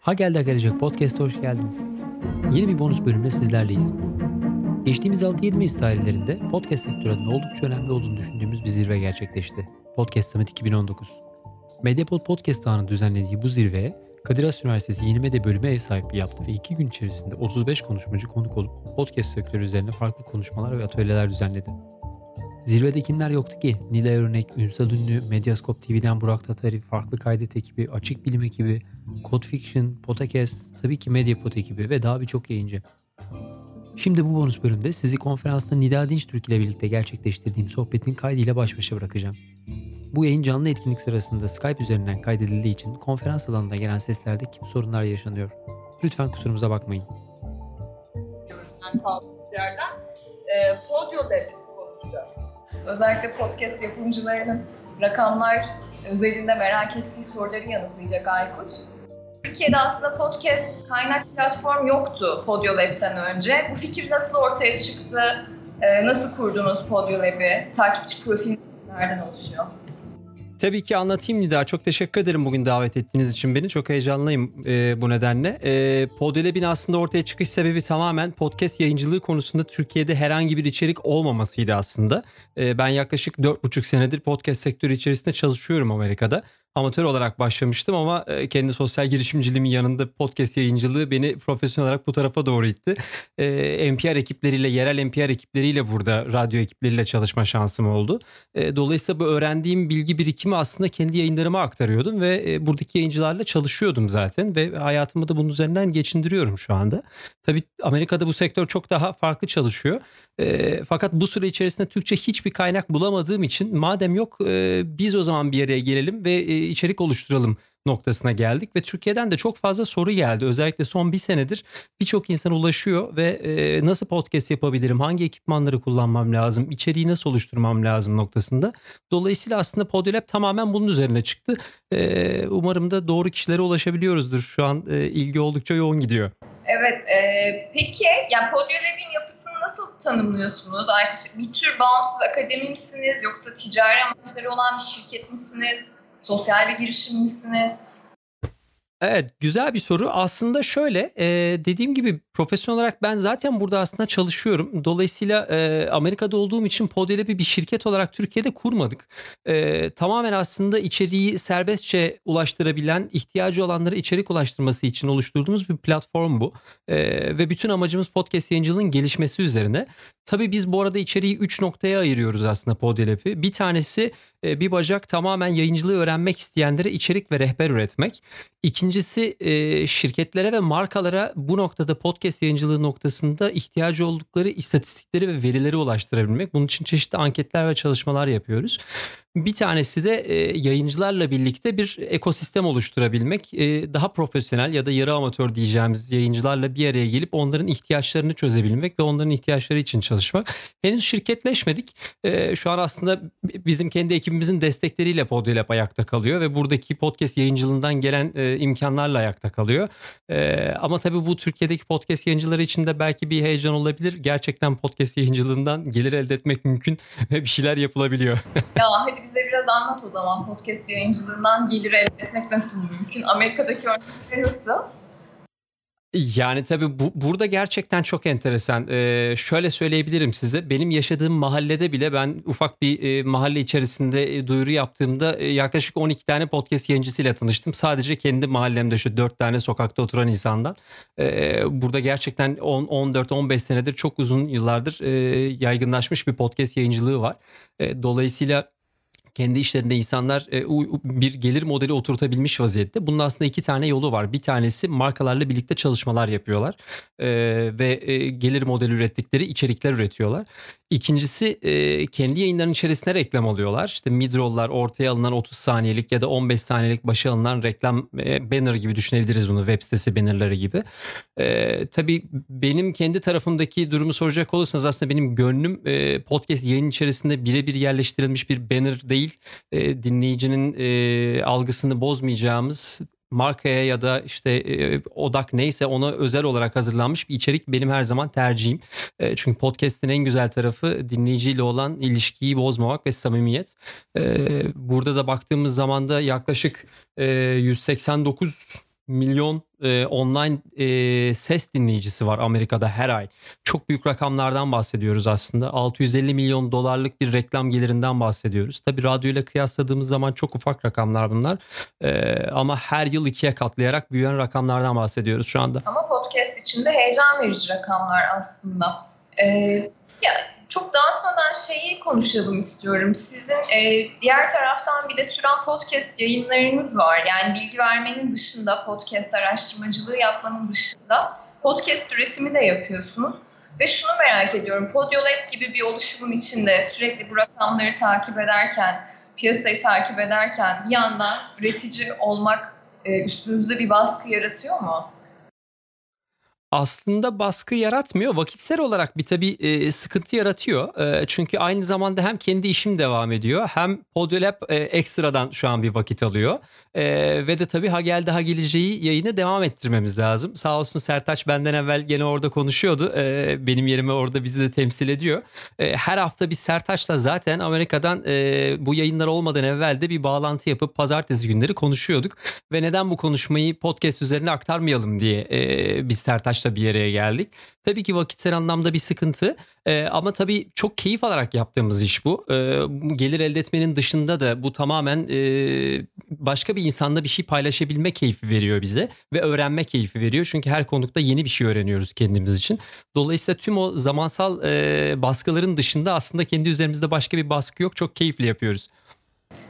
Ha geldi gelecek podcast'a hoş geldiniz. Yeni bir bonus bölümde sizlerleyiz. Geçtiğimiz 6-7 Mayıs tarihlerinde podcast sektörünün oldukça önemli olduğunu düşündüğümüz bir zirve gerçekleşti. Podcast Summit 2019. Mediapod Podcast Ağı'nın düzenlediği bu zirveye Kadir Has Üniversitesi Yeni Medya Bölümü ev sahipliği yaptı ve 2 gün içerisinde 35 konuşmacı konuk olup podcast sektörü üzerine farklı konuşmalar ve atölyeler düzenledi. Zirvede kimler yoktu ki? Nilay Örnek, Ünsal Ünlü, Medyascope TV'den Burak Tatari, Farklı Kaydet ekibi, Açık Bilim ekibi, Code Fiction, Podcast, tabii ki Mediapod ekibi ve daha birçok yayıncı. Şimdi bu bonus bölümde sizi konferansta Nida Dinç Türk ile birlikte gerçekleştirdiğim sohbetin kaydıyla baş başa bırakacağım. Bu yayın canlı etkinlik sırasında Skype üzerinden kaydedildiği için konferans alanında gelen seslerde kim sorunlar yaşanıyor. Lütfen kusurumuza bakmayın. yani kaldığımız yerden. E, Lab konuşacağız. Özellikle podcast yapımcılarının rakamlar özelinde merak ettiği soruları yanıtlayacak Aykut. Türkiye'de aslında podcast kaynak platform yoktu Podio Lab'ten önce. Bu fikir nasıl ortaya çıktı? E, nasıl kurdunuz Podio Lab'i? Takipçi profiliniz nereden oluşuyor? Tabii ki anlatayım Nida. Çok teşekkür ederim bugün davet ettiğiniz için beni. Çok heyecanlıyım e, bu nedenle. E, Podolab'in aslında ortaya çıkış sebebi tamamen podcast yayıncılığı konusunda Türkiye'de herhangi bir içerik olmamasıydı aslında. E, ben yaklaşık 4,5 senedir podcast sektörü içerisinde çalışıyorum Amerika'da amatör olarak başlamıştım ama e, kendi sosyal girişimciliğimin yanında podcast yayıncılığı beni profesyonel olarak bu tarafa doğru itti. E, NPR ekipleriyle, yerel NPR ekipleriyle burada radyo ekipleriyle çalışma şansım oldu. E, dolayısıyla bu öğrendiğim bilgi birikimi aslında kendi yayınlarıma aktarıyordum ve buradaki yayıncılarla çalışıyordum zaten ve hayatımı da bunun üzerinden geçindiriyorum şu anda. Tabii Amerika'da bu sektör çok daha farklı çalışıyor. E, fakat bu süre içerisinde Türkçe hiçbir kaynak bulamadığım için madem yok e, biz o zaman bir araya gelelim ve e, içerik oluşturalım noktasına geldik ve Türkiye'den de çok fazla soru geldi. Özellikle son bir senedir birçok insan ulaşıyor ve e, nasıl podcast yapabilirim, hangi ekipmanları kullanmam lazım, içeriği nasıl oluşturmam lazım noktasında. Dolayısıyla aslında Podilab tamamen bunun üzerine çıktı. E, umarım da doğru kişilere ulaşabiliyoruzdur. Şu an e, ilgi oldukça yoğun gidiyor. Evet, e, peki yani Podyolab'in yapısını nasıl tanımlıyorsunuz? Aykut, bir tür bağımsız akademi misiniz yoksa ticari amaçları olan bir şirket misiniz? Sosyal bir girişim misiniz? Evet güzel bir soru. Aslında şöyle e, dediğim gibi profesyonel olarak ben zaten burada aslında çalışıyorum. Dolayısıyla e, Amerika'da olduğum için Podelab'i bir şirket olarak Türkiye'de kurmadık. E, tamamen aslında içeriği serbestçe ulaştırabilen, ihtiyacı olanlara içerik ulaştırması için oluşturduğumuz bir platform bu. E, ve bütün amacımız podcast yayıncılığının gelişmesi üzerine. Tabii biz bu arada içeriği 3 noktaya ayırıyoruz aslında Podelab'i. Bir tanesi bir bacak tamamen yayıncılığı öğrenmek isteyenlere içerik ve rehber üretmek. İkincisi e, şirketlere ve markalara bu noktada podcast yayıncılığı noktasında ihtiyacı oldukları istatistikleri ve verileri ulaştırabilmek. Bunun için çeşitli anketler ve çalışmalar yapıyoruz. Bir tanesi de e, yayıncılarla birlikte bir ekosistem oluşturabilmek. E, daha profesyonel ya da yarı amatör diyeceğimiz yayıncılarla bir araya gelip onların ihtiyaçlarını çözebilmek ve onların ihtiyaçları için çalışmak. Henüz şirketleşmedik. E, şu an aslında bizim kendi ekibimizin destekleriyle Podyolab ayakta kalıyor ve buradaki podcast yayıncılığından gelen e, imkanlarla ayakta kalıyor. E, ama tabii bu Türkiye'deki podcast yayıncıları için de belki bir heyecan olabilir. Gerçekten podcast yayıncılığından gelir elde etmek mümkün ve bir şeyler yapılabiliyor. ya hadi bize biraz anlat o zaman podcast yayıncılığından gelir elde etmek nasıl mümkün? Amerika'daki örnekleri nasıl? Yani tabii bu, burada gerçekten çok enteresan. Ee, şöyle söyleyebilirim size. Benim yaşadığım mahallede bile ben ufak bir e, mahalle içerisinde e, duyuru yaptığımda e, yaklaşık 12 tane podcast yayıncısıyla tanıştım. Sadece kendi mahallemde şu 4 tane sokakta oturan insandan. Ee, burada gerçekten 14-15 senedir çok uzun yıllardır e, yaygınlaşmış bir podcast yayıncılığı var. E, dolayısıyla kendi işlerinde insanlar e, bir gelir modeli oturtabilmiş vaziyette. Bunun aslında iki tane yolu var. Bir tanesi markalarla birlikte çalışmalar yapıyorlar e, ve e, gelir modeli ürettikleri içerikler üretiyorlar. İkincisi kendi yayınlarının içerisine reklam alıyorlar. İşte midrolllar ortaya alınan 30 saniyelik ya da 15 saniyelik başa alınan reklam e, banner gibi düşünebiliriz bunu web sitesi bannerları gibi. E, tabii benim kendi tarafımdaki durumu soracak olursanız aslında benim gönlüm e, podcast yayın içerisinde birebir yerleştirilmiş bir banner değil. E, dinleyicinin e, algısını bozmayacağımız markaya ya da işte e, odak neyse ona özel olarak hazırlanmış bir içerik benim her zaman tercihim. E, çünkü podcast'in en güzel tarafı dinleyiciyle olan ilişkiyi bozmamak ve samimiyet. E, burada da baktığımız zaman da yaklaşık e, 189 milyon e, online e, ses dinleyicisi var Amerika'da her ay. Çok büyük rakamlardan bahsediyoruz aslında. 650 milyon dolarlık bir reklam gelirinden bahsediyoruz. Tabii radyoyla kıyasladığımız zaman çok ufak rakamlar bunlar. E, ama her yıl ikiye katlayarak büyüyen rakamlardan bahsediyoruz şu anda. Ama podcast içinde heyecan verici rakamlar aslında. E, ya çok dağıtmadan şeyi konuşalım istiyorum. Sizin e, diğer taraftan bir de süren podcast yayınlarınız var. Yani bilgi vermenin dışında, podcast araştırmacılığı yapmanın dışında podcast üretimi de yapıyorsunuz. Ve şunu merak ediyorum, Podiolab gibi bir oluşumun içinde sürekli bu rakamları takip ederken, piyasayı takip ederken bir yandan üretici olmak e, üstünüzde bir baskı yaratıyor mu? Aslında baskı yaratmıyor. Vakitsel olarak bir tabii e, sıkıntı yaratıyor. E, çünkü aynı zamanda hem kendi işim devam ediyor hem Podiolab e, ekstradan şu an bir vakit alıyor. E, ve de tabii ha geldi ha geleceği yayını devam ettirmemiz lazım. Sağ olsun Sertaç benden evvel gene orada konuşuyordu. E, benim yerime orada bizi de temsil ediyor. E, her hafta biz Sertaç'la zaten Amerika'dan e, bu yayınlar olmadan evvel de bir bağlantı yapıp pazartesi günleri konuşuyorduk. Ve neden bu konuşmayı podcast üzerine aktarmayalım diye e, biz Sertaç'la amaçla bir yere geldik. Tabii ki vakitsel anlamda bir sıkıntı ee, ama tabii çok keyif alarak yaptığımız iş bu. Ee, gelir elde etmenin dışında da bu tamamen e, başka bir insanla bir şey paylaşabilme keyfi veriyor bize ve öğrenme keyfi veriyor. Çünkü her konukta yeni bir şey öğreniyoruz kendimiz için. Dolayısıyla tüm o zamansal e, baskıların dışında aslında kendi üzerimizde başka bir baskı yok. Çok keyifli yapıyoruz.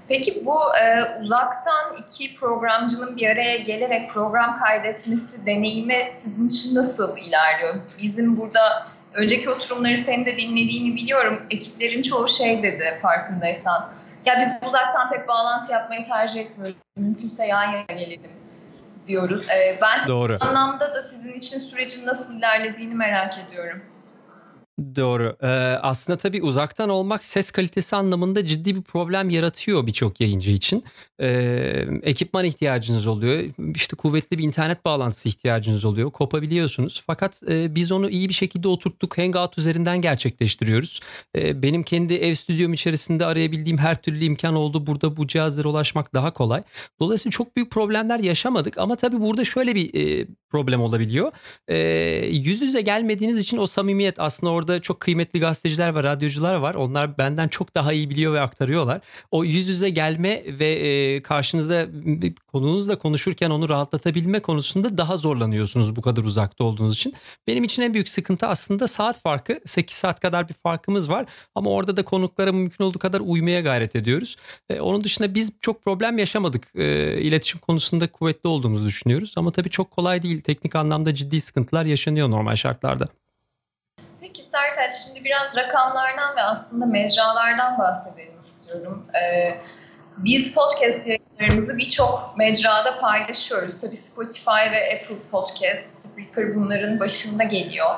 Peki bu e, uzaktan iki programcının bir araya gelerek program kaydetmesi deneyimi sizin için nasıl ilerliyor? Bizim burada önceki oturumları senin de dinlediğini biliyorum. Ekiplerin çoğu şey dedi farkındaysan. Ya biz uzaktan pek bağlantı yapmayı tercih etmiyoruz. Mümkünse yan yana gelelim diyoruz. E, ben Doğru. anlamda da sizin için sürecin nasıl ilerlediğini merak ediyorum. Doğru. Ee, aslında tabii uzaktan olmak ses kalitesi anlamında ciddi bir problem yaratıyor birçok yayıncı için. Ee, ekipman ihtiyacınız oluyor. İşte kuvvetli bir internet bağlantısı ihtiyacınız oluyor. Kopabiliyorsunuz. Fakat e, biz onu iyi bir şekilde oturttuk. Hangout üzerinden gerçekleştiriyoruz. Ee, benim kendi ev stüdyom içerisinde arayabildiğim her türlü imkan oldu. Burada bu cihazlara ulaşmak daha kolay. Dolayısıyla çok büyük problemler yaşamadık. Ama tabii burada şöyle bir e, problem olabiliyor. E, yüz yüze gelmediğiniz için o samimiyet aslında orada çok kıymetli gazeteciler ve radyocular var. Onlar benden çok daha iyi biliyor ve aktarıyorlar. O yüz yüze gelme ve e, karşınızda konunuzla konuşurken onu rahatlatabilme konusunda daha zorlanıyorsunuz bu kadar uzakta olduğunuz için. Benim için en büyük sıkıntı aslında saat farkı. 8 saat kadar bir farkımız var. Ama orada da konuklara mümkün olduğu kadar uymaya gayret ediyoruz. E, onun dışında biz çok problem yaşamadık. E, iletişim konusunda kuvvetli olduğumuzu düşünüyoruz. Ama tabii çok kolay değil. Teknik anlamda ciddi sıkıntılar yaşanıyor normal şartlarda. Sertaç şimdi biraz rakamlardan ve aslında mecralardan bahsedelim istiyorum. Ee, biz podcast yayınlarımızı birçok mecrada paylaşıyoruz. Tabii Spotify ve Apple Podcast, Spreaker bunların başında geliyor.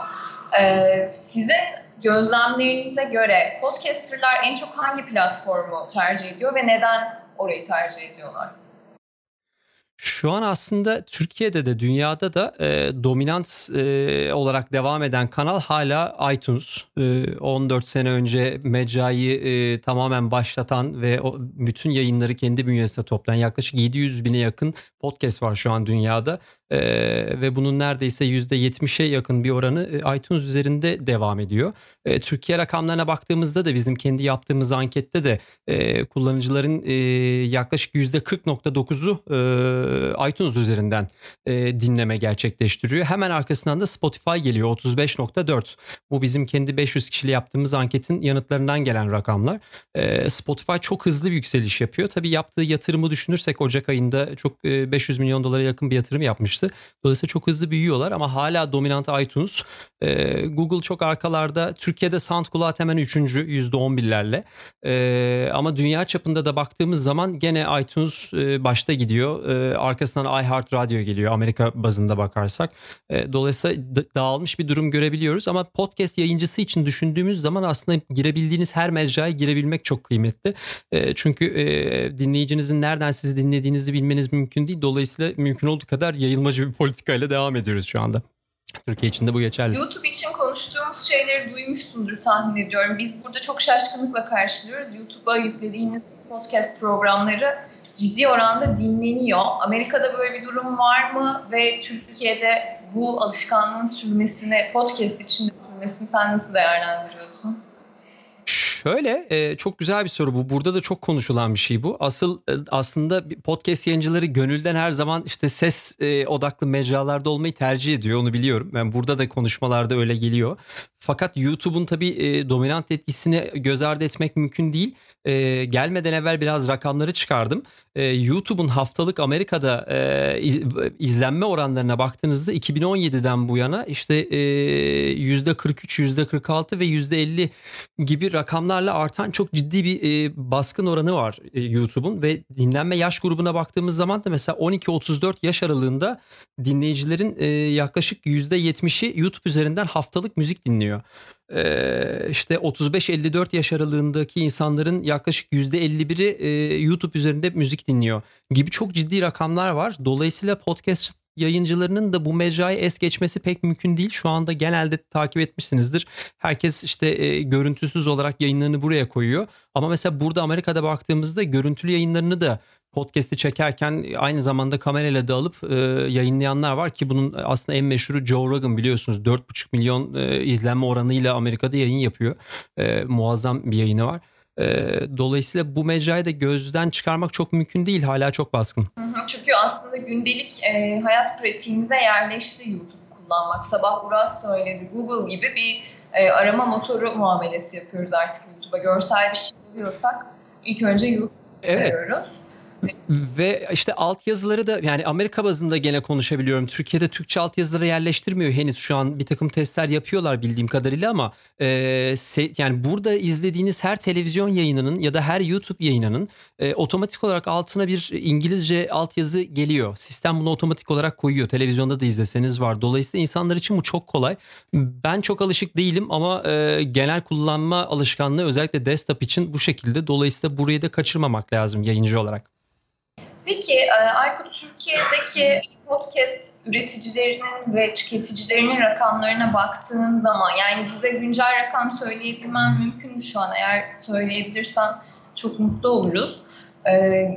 Ee, sizin gözlemlerinize göre podcasterlar en çok hangi platformu tercih ediyor ve neden orayı tercih ediyorlar? Şu an aslında Türkiye'de de dünyada da e, dominant e, olarak devam eden kanal hala iTunes. E, 14 sene önce mecrayı e, tamamen başlatan ve o, bütün yayınları kendi bünyesinde toplayan yaklaşık 700 bine yakın podcast var şu an dünyada. Ee, ve bunun neredeyse %70'e yakın bir oranı e, iTunes üzerinde devam ediyor. Ee, Türkiye rakamlarına baktığımızda da bizim kendi yaptığımız ankette de e, kullanıcıların e, yaklaşık %40.9'u e, iTunes üzerinden e, dinleme gerçekleştiriyor. Hemen arkasından da Spotify geliyor 35.4. Bu bizim kendi 500 kişiyle yaptığımız anketin yanıtlarından gelen rakamlar. E, Spotify çok hızlı bir yükseliş yapıyor. Tabii yaptığı yatırımı düşünürsek Ocak ayında çok e, 500 milyon dolara yakın bir yatırım yapmış başlamıştı. Dolayısıyla çok hızlı büyüyorlar ama hala dominant iTunes. Ee, Google çok arkalarda. Türkiye'de SoundCloud hemen 3. %11'lerle. Ee, ama dünya çapında da baktığımız zaman gene iTunes e, başta gidiyor. Ee, arkasından iHeartRadio geliyor Amerika bazında bakarsak. Ee, dolayısıyla d- dağılmış bir durum görebiliyoruz ama podcast yayıncısı için düşündüğümüz zaman aslında girebildiğiniz her mecraya girebilmek çok kıymetli. Ee, çünkü e, dinleyicinizin nereden sizi dinlediğinizi bilmeniz mümkün değil. Dolayısıyla mümkün olduğu kadar yayılmacı bir politikayla devam ediyoruz şu anda. Türkiye için de bu geçerli. YouTube için konuştuğumuz şeyleri duymuşsundur tahmin ediyorum. Biz burada çok şaşkınlıkla karşılıyoruz. YouTube'a yüklediğimiz podcast programları ciddi oranda dinleniyor. Amerika'da böyle bir durum var mı ve Türkiye'de bu alışkanlığın sürmesini, podcast için sürmesini sen nasıl değerlendiriyorsun? Şöyle e, çok güzel bir soru bu. Burada da çok konuşulan bir şey bu. Asıl e, aslında podcast yayıncıları gönülden her zaman işte ses e, odaklı mecralarda olmayı tercih ediyor. Onu biliyorum. Ben burada da konuşmalarda öyle geliyor. Fakat YouTube'un tabii e, dominant etkisini göz ardı etmek mümkün değil. E, gelmeden evvel biraz rakamları çıkardım. E, YouTube'un haftalık Amerika'da e, iz- izlenme oranlarına baktığınızda 2017'den bu yana işte e, %43, %46 ve %50 gibi rakamlarla artan çok ciddi bir e, baskın oranı var e, YouTube'un ve dinlenme yaş grubuna baktığımız zaman da mesela 12-34 yaş aralığında dinleyicilerin e, yaklaşık %70'i YouTube üzerinden haftalık müzik dinliyor. E, işte 35-54 yaş aralığındaki insanların yaklaşık %51'i e, YouTube üzerinde müzik dinliyor gibi çok ciddi rakamlar var. Dolayısıyla podcast yayıncılarının da bu mecrayı es geçmesi pek mümkün değil. Şu anda genelde takip etmişsinizdir. Herkes işte e, görüntüsüz olarak yayınlarını buraya koyuyor. Ama mesela burada Amerika'da baktığımızda görüntülü yayınlarını da podcast'i çekerken aynı zamanda kamerayla da alıp e, yayınlayanlar var ki bunun aslında en meşhuru Joe Rogan biliyorsunuz 4,5 milyon e, izlenme oranıyla Amerika'da yayın yapıyor. E, muazzam bir yayını var. E, dolayısıyla bu mecrayı da gözden çıkarmak çok mümkün değil. Hala çok baskın. Hı hı. Çünkü aslında gündelik e, hayat pratiğimize yerleşti YouTube kullanmak. Sabah Uras söyledi. Google gibi bir e, arama motoru muamelesi yapıyoruz artık YouTube'a. Görsel bir şey buluyorsak ilk önce YouTube Evet. arıyoruz. Ve işte altyazıları da yani Amerika bazında gene konuşabiliyorum. Türkiye'de Türkçe altyazıları yerleştirmiyor henüz şu an bir takım testler yapıyorlar bildiğim kadarıyla ama e, se- yani burada izlediğiniz her televizyon yayınının ya da her YouTube yayınının e, otomatik olarak altına bir İngilizce altyazı geliyor. Sistem bunu otomatik olarak koyuyor. Televizyonda da izleseniz var. Dolayısıyla insanlar için bu çok kolay. Ben çok alışık değilim ama e, genel kullanma alışkanlığı özellikle desktop için bu şekilde. Dolayısıyla burayı da kaçırmamak lazım yayıncı olarak. Peki e, Aykut Türkiye'deki podcast üreticilerinin ve tüketicilerinin rakamlarına baktığın zaman yani bize güncel rakam söyleyebilmen mümkün mü şu an? Eğer söyleyebilirsen çok mutlu oluruz. E,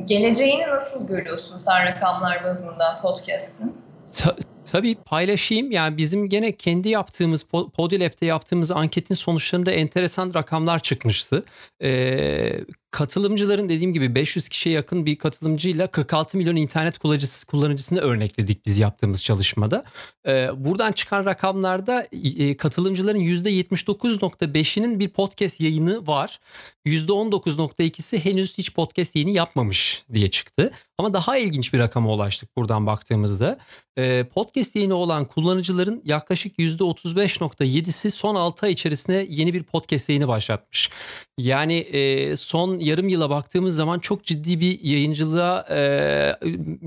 geleceğini nasıl görüyorsun sen rakamlar bazında podcast'in? Ta- tabii paylaşayım. Yani bizim gene kendi yaptığımız Po- Podilab'de yaptığımız anketin sonuçlarında enteresan rakamlar çıkmıştı. Ee, katılımcıların dediğim gibi 500 kişiye yakın bir katılımcıyla 46 milyon internet kullanıcısı, kullanıcısını örnekledik biz yaptığımız çalışmada. Ee, buradan çıkan rakamlarda e, katılımcıların %79.5'inin bir podcast yayını var. %19.2'si henüz hiç podcast yayını yapmamış diye çıktı. Ama daha ilginç bir rakama ulaştık buradan baktığımızda. Ee, podcast yayını olan kullanıcıların yaklaşık %35.7'si son 6 ay içerisinde yeni bir podcast yayını başlatmış. Yani e, son yarım yıla baktığımız zaman çok ciddi bir yayıncılığa e,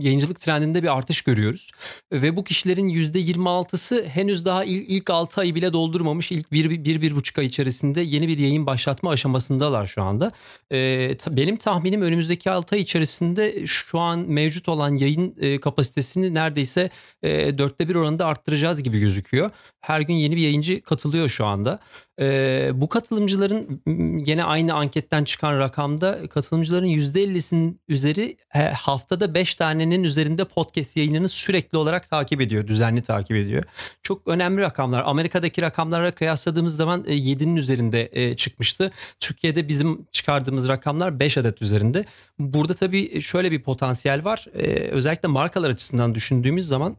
yayıncılık trendinde bir artış görüyoruz. Ve bu kişilerin %26'sı henüz daha ilk, ilk 6 ayı bile doldurmamış. İlk 1-1,5 ay içerisinde yeni bir yayın başlatma aşamasındalar şu anda. E, benim tahminim önümüzdeki 6 ay içerisinde şu an mevcut olan yayın e, kapasitesini neredeyse e, dörtte bir oranında arttıracağız gibi gözüküyor. Her gün yeni bir yayıncı katılıyor şu anda. E, bu katılımcıların gene aynı anketten çıkan rakamda katılımcıların %50'sinin üzeri haftada 5 tanenin üzerinde podcast yayınını sürekli olarak takip ediyor, düzenli takip ediyor. Çok önemli rakamlar. Amerika'daki rakamlara kıyasladığımız zaman e, 7'nin üzerinde e, çıkmıştı. Türkiye'de bizim çıkardığımız rakamlar 5 adet üzerinde. Burada tabii şöyle bir potansiyel var. E, özellikle markalar açısından düşündüğümüz zaman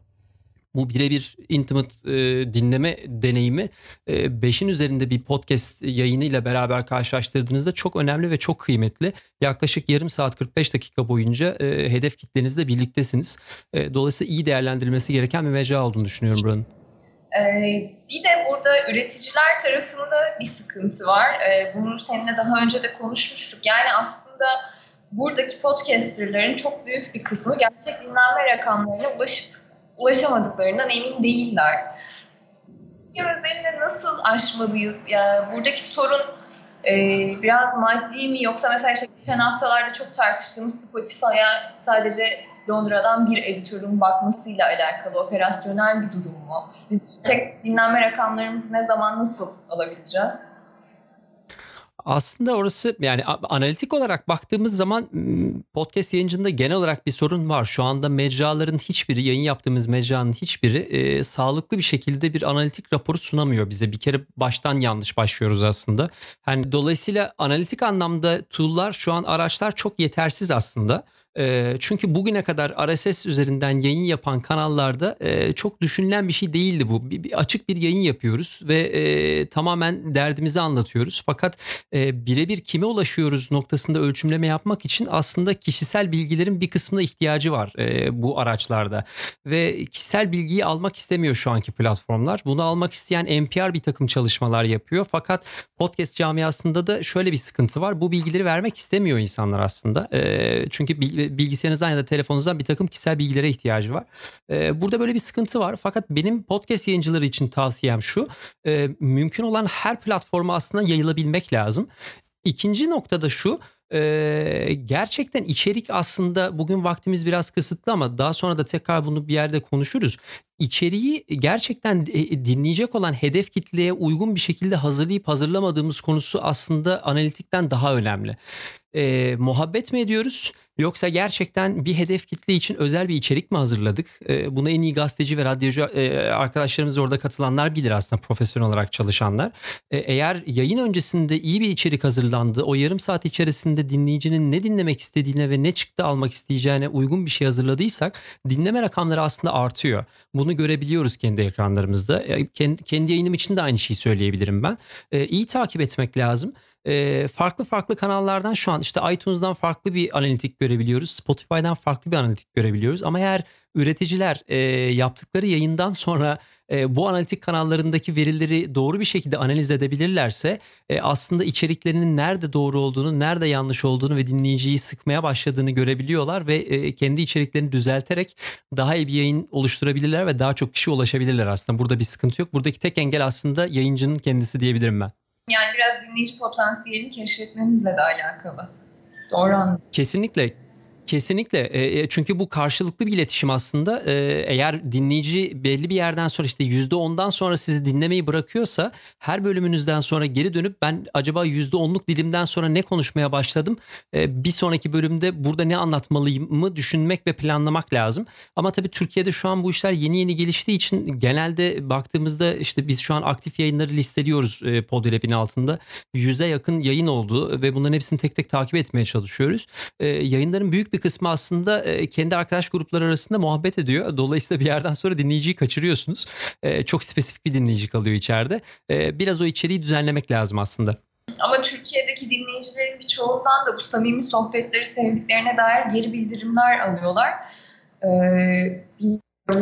bu birebir intimate e, dinleme deneyimi 5'in e, üzerinde bir podcast yayınıyla beraber karşılaştırdığınızda çok önemli ve çok kıymetli. Yaklaşık yarım saat 45 dakika boyunca e, hedef kitlenizle birliktesiniz. E, dolayısıyla iyi değerlendirilmesi gereken bir mecra olduğunu düşünüyorum buranın. Ee, bir de burada üreticiler tarafında bir sıkıntı var. Ee, bunu seninle daha önce de konuşmuştuk. Yani aslında buradaki podcasterların çok büyük bir kısmı gerçek dinlenme rakamlarına ulaşıp ulaşamadıklarından emin değiller. Özelinde nasıl aşmalıyız? Yani buradaki sorun e, biraz maddi mi yoksa mesela işte geçen haftalarda çok tartıştığımız Spotify'a sadece Londra'dan bir editörün bakmasıyla alakalı operasyonel bir durum mu? Biz tek dinlenme rakamlarımızı ne zaman nasıl alabileceğiz? Aslında orası yani analitik olarak baktığımız zaman podcast yayıncında genel olarak bir sorun var. Şu anda mecraların hiçbiri, yayın yaptığımız mecranın hiçbiri e, sağlıklı bir şekilde bir analitik raporu sunamıyor bize. Bir kere baştan yanlış başlıyoruz aslında. Yani dolayısıyla analitik anlamda tool'lar şu an araçlar çok yetersiz aslında. Çünkü bugüne kadar RSS üzerinden yayın yapan kanallarda çok düşünülen bir şey değildi bu. Bir, açık bir yayın yapıyoruz ve tamamen derdimizi anlatıyoruz. Fakat birebir kime ulaşıyoruz noktasında ölçümleme yapmak için aslında kişisel bilgilerin bir kısmına ihtiyacı var bu araçlarda. Ve kişisel bilgiyi almak istemiyor şu anki platformlar. Bunu almak isteyen NPR bir takım çalışmalar yapıyor. Fakat podcast camiasında da şöyle bir sıkıntı var. Bu bilgileri vermek istemiyor insanlar aslında. Çünkü bilgisayarınızdan ya da telefonunuzdan bir takım kişisel bilgilere ihtiyacı var. Ee, burada böyle bir sıkıntı var. Fakat benim podcast yayıncıları için tavsiyem şu. E, mümkün olan her platforma aslında yayılabilmek lazım. İkinci noktada şu. Ee, gerçekten içerik aslında bugün vaktimiz biraz kısıtlı ama daha sonra da tekrar bunu bir yerde konuşuruz. İçeriği gerçekten dinleyecek olan hedef kitleye uygun bir şekilde hazırlayıp hazırlamadığımız konusu aslında analitikten daha önemli. Ee, muhabbet mi ediyoruz? Yoksa gerçekten bir hedef kitle için özel bir içerik mi hazırladık? E, bunu en iyi gazeteci ve radyocu e, arkadaşlarımız orada katılanlar bilir aslında profesyonel olarak çalışanlar. E, eğer yayın öncesinde iyi bir içerik hazırlandı, o yarım saat içerisinde dinleyicinin ne dinlemek istediğine ve ne çıktı almak isteyeceğine uygun bir şey hazırladıysak dinleme rakamları aslında artıyor. Bunu görebiliyoruz kendi ekranlarımızda. E, kendi, kendi yayınım için de aynı şeyi söyleyebilirim ben. E, iyi takip etmek lazım e, farklı farklı kanallardan şu an işte iTunes'dan farklı bir analitik görebiliyoruz. Spotify'dan farklı bir analitik görebiliyoruz. Ama eğer üreticiler e, yaptıkları yayından sonra e, bu analitik kanallarındaki verileri doğru bir şekilde analiz edebilirlerse e, aslında içeriklerinin nerede doğru olduğunu, nerede yanlış olduğunu ve dinleyiciyi sıkmaya başladığını görebiliyorlar ve e, kendi içeriklerini düzelterek daha iyi bir yayın oluşturabilirler ve daha çok kişi ulaşabilirler aslında. Burada bir sıkıntı yok. Buradaki tek engel aslında yayıncının kendisi diyebilirim ben. Yani biraz dinleyici potansiyelini keşfetmemizle de alakalı. Doğru anladım. Kesinlikle. Kesinlikle. E, e, çünkü bu karşılıklı bir iletişim aslında. E, eğer dinleyici belli bir yerden sonra işte yüzde ondan sonra sizi dinlemeyi bırakıyorsa her bölümünüzden sonra geri dönüp ben acaba yüzde onluk dilimden sonra ne konuşmaya başladım? Bir sonraki bölümde burada ne anlatmalıyım mı düşünmek ve planlamak lazım. Ama tabii Türkiye'de şu an bu işler yeni yeni geliştiği için genelde baktığımızda işte biz şu an aktif yayınları listeliyoruz e, altında. Yüze yakın yayın oldu ve bunların hepsini tek tek takip etmeye çalışıyoruz. Yayınların büyük bir bir kısmı aslında e, kendi arkadaş grupları arasında muhabbet ediyor. Dolayısıyla bir yerden sonra dinleyiciyi kaçırıyorsunuz. E, çok spesifik bir dinleyici kalıyor içeride. E, biraz o içeriği düzenlemek lazım aslında. Ama Türkiye'deki dinleyicilerin birçoğundan da bu samimi sohbetleri sevdiklerine dair geri bildirimler alıyorlar. Ee,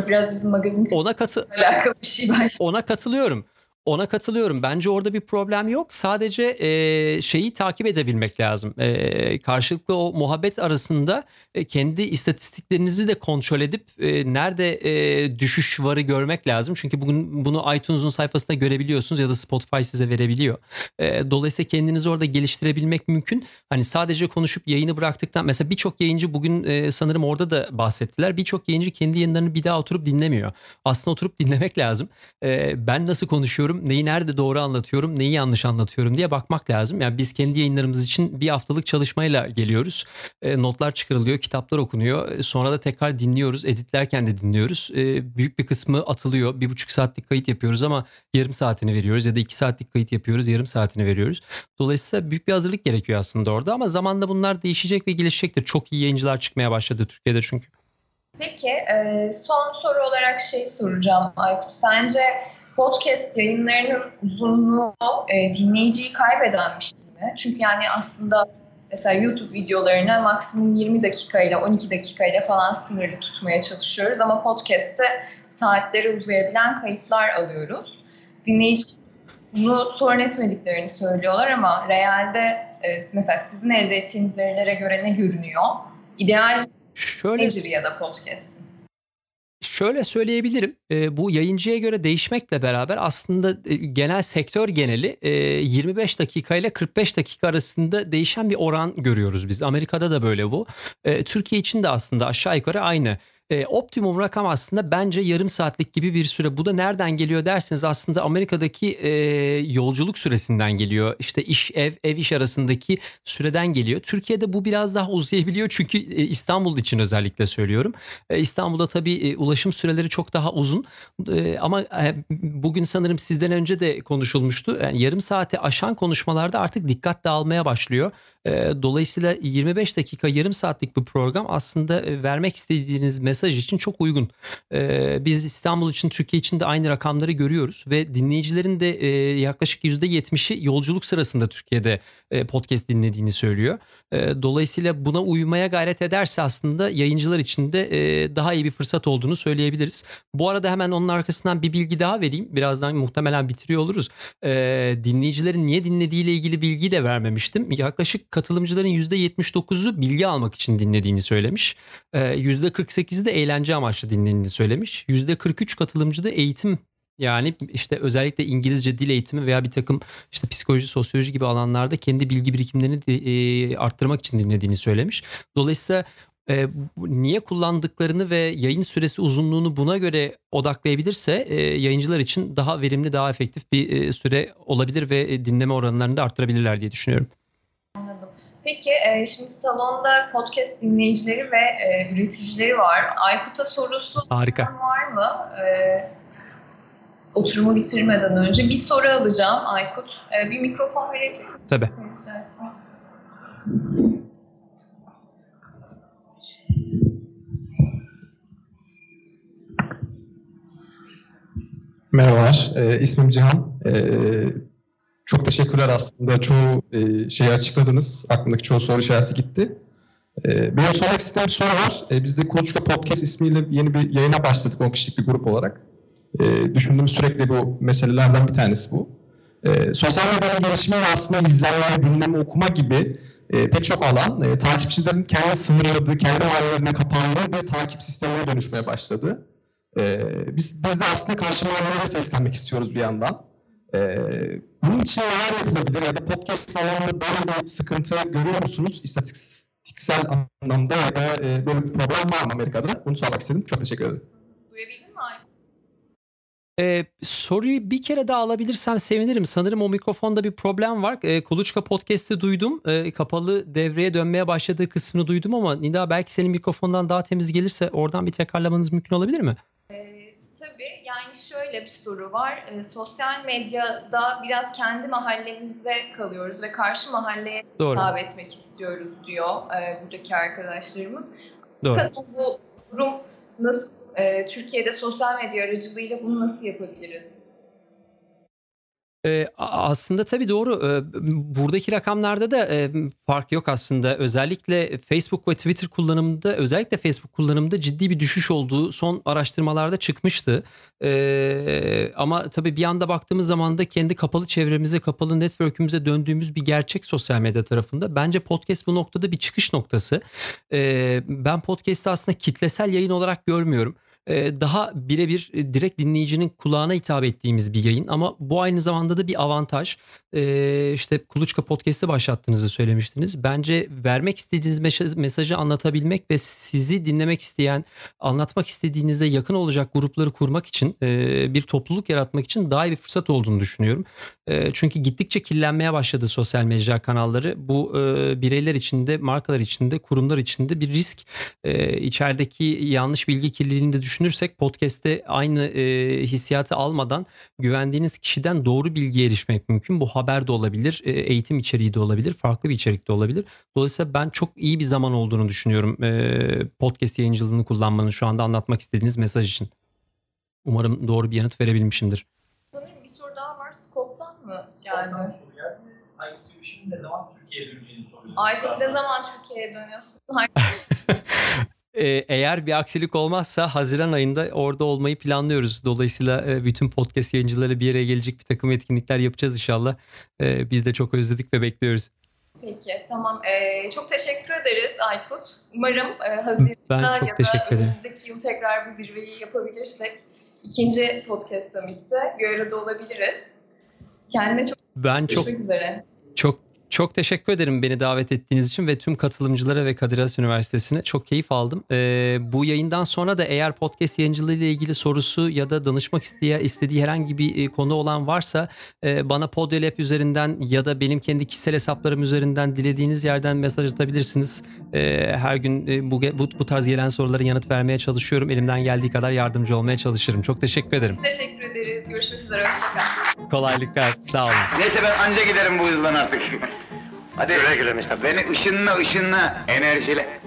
biraz bizim magazin ona katı alakalı bir şey var. Ona katılıyorum. Ona katılıyorum. Bence orada bir problem yok. Sadece e, şeyi takip edebilmek lazım. E, karşılıklı o muhabbet arasında e, kendi istatistiklerinizi de kontrol edip e, nerede e, düşüş varı görmek lazım. Çünkü bugün bunu iTunes'un sayfasında görebiliyorsunuz ya da Spotify size verebiliyor. E, dolayısıyla kendinizi orada geliştirebilmek mümkün. Hani sadece konuşup yayını bıraktıktan mesela birçok yayıncı bugün e, sanırım orada da bahsettiler. Birçok yayıncı kendi yayınlarını bir daha oturup dinlemiyor. Aslında oturup dinlemek lazım. E, ben nasıl konuşuyorum anlatıyorum, neyi nerede doğru anlatıyorum, neyi yanlış anlatıyorum diye bakmak lazım. Yani biz kendi yayınlarımız için bir haftalık çalışmayla geliyoruz. E, notlar çıkarılıyor, kitaplar okunuyor. E, sonra da tekrar dinliyoruz, editlerken de dinliyoruz. E, büyük bir kısmı atılıyor. Bir buçuk saatlik kayıt yapıyoruz ama yarım saatini veriyoruz ya da iki saatlik kayıt yapıyoruz, yarım saatini veriyoruz. Dolayısıyla büyük bir hazırlık gerekiyor aslında orada ama zamanla bunlar değişecek ve gelişecektir. Çok iyi yayıncılar çıkmaya başladı Türkiye'de çünkü. Peki e, son soru olarak şey soracağım Aykut. Sence podcast yayınlarının uzunluğu e, dinleyiciyi kaybeden bir şey mi? Çünkü yani aslında mesela YouTube videolarını maksimum 20 dakikayla 12 dakikayla falan sınırlı tutmaya çalışıyoruz ama podcast'te saatlere uzayabilen kayıtlar alıyoruz. Dinleyici bunu sorun etmediklerini söylüyorlar ama realde e, mesela sizin elde ettiğiniz verilere göre ne görünüyor? İdeal Şöyle nedir ya da podcast'in? Şöyle söyleyebilirim. E, bu yayıncıya göre değişmekle beraber aslında e, genel sektör geneli e, 25 dakika ile 45 dakika arasında değişen bir oran görüyoruz biz. Amerika'da da böyle bu. E, Türkiye için de aslında aşağı yukarı aynı. E, optimum rakam aslında bence yarım saatlik gibi bir süre. Bu da nereden geliyor derseniz aslında Amerika'daki e, yolculuk süresinden geliyor. İşte iş ev ev iş arasındaki süreden geliyor. Türkiye'de bu biraz daha uzayabiliyor çünkü e, İstanbul için özellikle söylüyorum. E, İstanbul'da tabii e, ulaşım süreleri çok daha uzun. E, ama e, bugün sanırım sizden önce de konuşulmuştu. Yani yarım saati aşan konuşmalarda artık dikkat dağılmaya başlıyor. E, dolayısıyla 25 dakika yarım saatlik bu program aslında e, vermek istediğiniz mesaj için çok uygun. E, biz İstanbul için Türkiye için de aynı rakamları görüyoruz ve dinleyicilerin de e, yaklaşık %70'i yolculuk sırasında Türkiye'de e, podcast dinlediğini söylüyor. E, dolayısıyla buna uymaya gayret ederse aslında yayıncılar için de daha iyi bir fırsat olduğunu söyleyebiliriz. Bu arada hemen onun arkasından bir bilgi daha vereyim. Birazdan muhtemelen bitiriyor oluruz. Dinleyicilerin niye dinlediğiyle ilgili bilgiyi de vermemiştim. Yaklaşık katılımcıların %79'u bilgi almak için dinlediğini söylemiş. E, %48'i de eğlence amaçlı dinlediğini söylemiş. %43 katılımcı da eğitim yani işte özellikle İngilizce dil eğitimi veya bir takım işte psikoloji, sosyoloji gibi alanlarda kendi bilgi birikimlerini e, arttırmak için dinlediğini söylemiş. Dolayısıyla e, niye kullandıklarını ve yayın süresi uzunluğunu buna göre odaklayabilirse e, yayıncılar için daha verimli, daha efektif bir süre olabilir ve dinleme oranlarını da arttırabilirler diye düşünüyorum. Anladım. Peki e, şimdi salonda podcast dinleyicileri ve e, üreticileri var. Aykut'a sorusu Harika. var mı? E, oturumu bitirmeden önce bir soru alacağım Aykut. E, bir mikrofon verebilir misin? Tabii. Merhabalar, e, ismim Cihan. E, çok teşekkürler aslında. Çoğu e, şeyi açıkladınız. Aklımdaki çoğu soru işareti gitti. E, benim sormak istediğim soru var. E, biz de Kuluçka Podcast ismiyle yeni bir yayına başladık 10 kişilik bir grup olarak. E, düşündüğümüz sürekli bu meselelerden bir tanesi bu. E, sosyal medyanın gelişimi aslında izlenme, dinleme, okuma gibi e, pek çok alan e, takipçilerin kendi sınırladığı, kendi hallerine kapandığı bir takip sistemine dönüşmeye başladı. Ee, biz, biz de aslında karşı mahalleleri seslenmek istiyoruz bir yandan. Ee, bunun için neler yapılabilir ya da podcast alanında böyle bir sıkıntı görüyor musunuz? İstatistiksel anlamda ya da e, böyle bir problem var mı Amerika'da? Bunu sormak istedim. Çok teşekkür ederim. Duyabildin mi Aykut? Ee, soruyu bir kere daha alabilirsem sevinirim. Sanırım o mikrofonda bir problem var. Ee, Kuluçka Podcast'i duydum. Ee, kapalı devreye dönmeye başladığı kısmını duydum ama Nida belki senin mikrofondan daha temiz gelirse oradan bir tekrarlamanız mümkün olabilir mi? Tabii yani şöyle bir soru var. Ee, sosyal medyada biraz kendi mahallemizde kalıyoruz ve karşı mahalleye Doğru. hitap etmek istiyoruz diyor e, buradaki arkadaşlarımız. Doğru. Tabii bu durum nasıl, e, Türkiye'de sosyal medya aracılığıyla bunu nasıl yapabiliriz? A- aslında tabii doğru. Ee, buradaki rakamlarda da e, fark yok aslında. Özellikle Facebook ve Twitter kullanımında, özellikle Facebook kullanımında ciddi bir düşüş olduğu son araştırmalarda çıkmıştı. Ee, ama tabii bir anda baktığımız zaman da kendi kapalı çevremize, kapalı network'ümüze döndüğümüz bir gerçek sosyal medya tarafında. Bence podcast bu noktada bir çıkış noktası. Ee, ben podcast'ı aslında kitlesel yayın olarak görmüyorum. Ee, daha birebir e, direkt dinleyicinin kulağına hitap ettiğimiz bir yayın ama bu aynı zamanda da bir avantaj. Ee, işte Kuluçka Podcast'ı başlattığınızı söylemiştiniz. Bence vermek istediğiniz mesajı anlatabilmek ve sizi dinlemek isteyen, anlatmak istediğinize yakın olacak grupları kurmak için, e, bir topluluk yaratmak için daha iyi bir fırsat olduğunu düşünüyorum. E, çünkü gittikçe kirlenmeye başladı sosyal medya kanalları. Bu bireyler içinde, markalar içinde, kurumlar içinde bir risk. İçerideki yanlış bilgi kirliliğini de düşünüyorum düşünürsek podcast'te aynı e, hissiyatı almadan güvendiğiniz kişiden doğru bilgiye erişmek mümkün. Bu haber de olabilir, e, eğitim içeriği de olabilir, farklı bir içerik de olabilir. Dolayısıyla ben çok iyi bir zaman olduğunu düşünüyorum e, podcast yayıncılığını kullanmanın şu anda anlatmak istediğiniz mesaj için. Umarım doğru bir yanıt verebilmişimdir. Sanırım bir soru daha var. Scope'tan mı geldi? soru geldi. Aykut ne zaman Türkiye'ye döneceğini soruyor. Aykut ne zaman Türkiye'ye dönüyorsun? Ee, eğer bir aksilik olmazsa Haziran ayında orada olmayı planlıyoruz. Dolayısıyla e, bütün podcast yayıncıları bir yere gelecek bir takım etkinlikler yapacağız inşallah. Ee, biz de çok özledik ve bekliyoruz. Peki tamam. Ee, çok teşekkür ederiz Aykut. Umarım e, Haziran'da ya da önümüzdeki yıl tekrar bu zirveyi yapabilirsek ikinci podcast summit'te bir arada olabiliriz. Kendine çok Ben çok üzere. çok çok teşekkür ederim beni davet ettiğiniz için ve tüm katılımcılara ve Kadir Has Üniversitesi'ne çok keyif aldım. Ee, bu yayından sonra da eğer podcast yayıncılığı ile ilgili sorusu ya da danışmak isteye, istediği herhangi bir e, konu olan varsa e, bana Podyolab üzerinden ya da benim kendi kişisel hesaplarım üzerinden dilediğiniz yerden mesaj atabilirsiniz. Ee, her gün e, bu, bu, bu tarz gelen sorulara yanıt vermeye çalışıyorum. Elimden geldiği kadar yardımcı olmaya çalışırım. Çok teşekkür ederim. Teşekkür ederiz. Görüşmek üzere. Hoşçakal. Kolaylıklar. Sağ olun. Neyse ben anca giderim bu hızdan artık. Hadi. Güle güle Mustafa. Beni ışınla ışınla enerjile.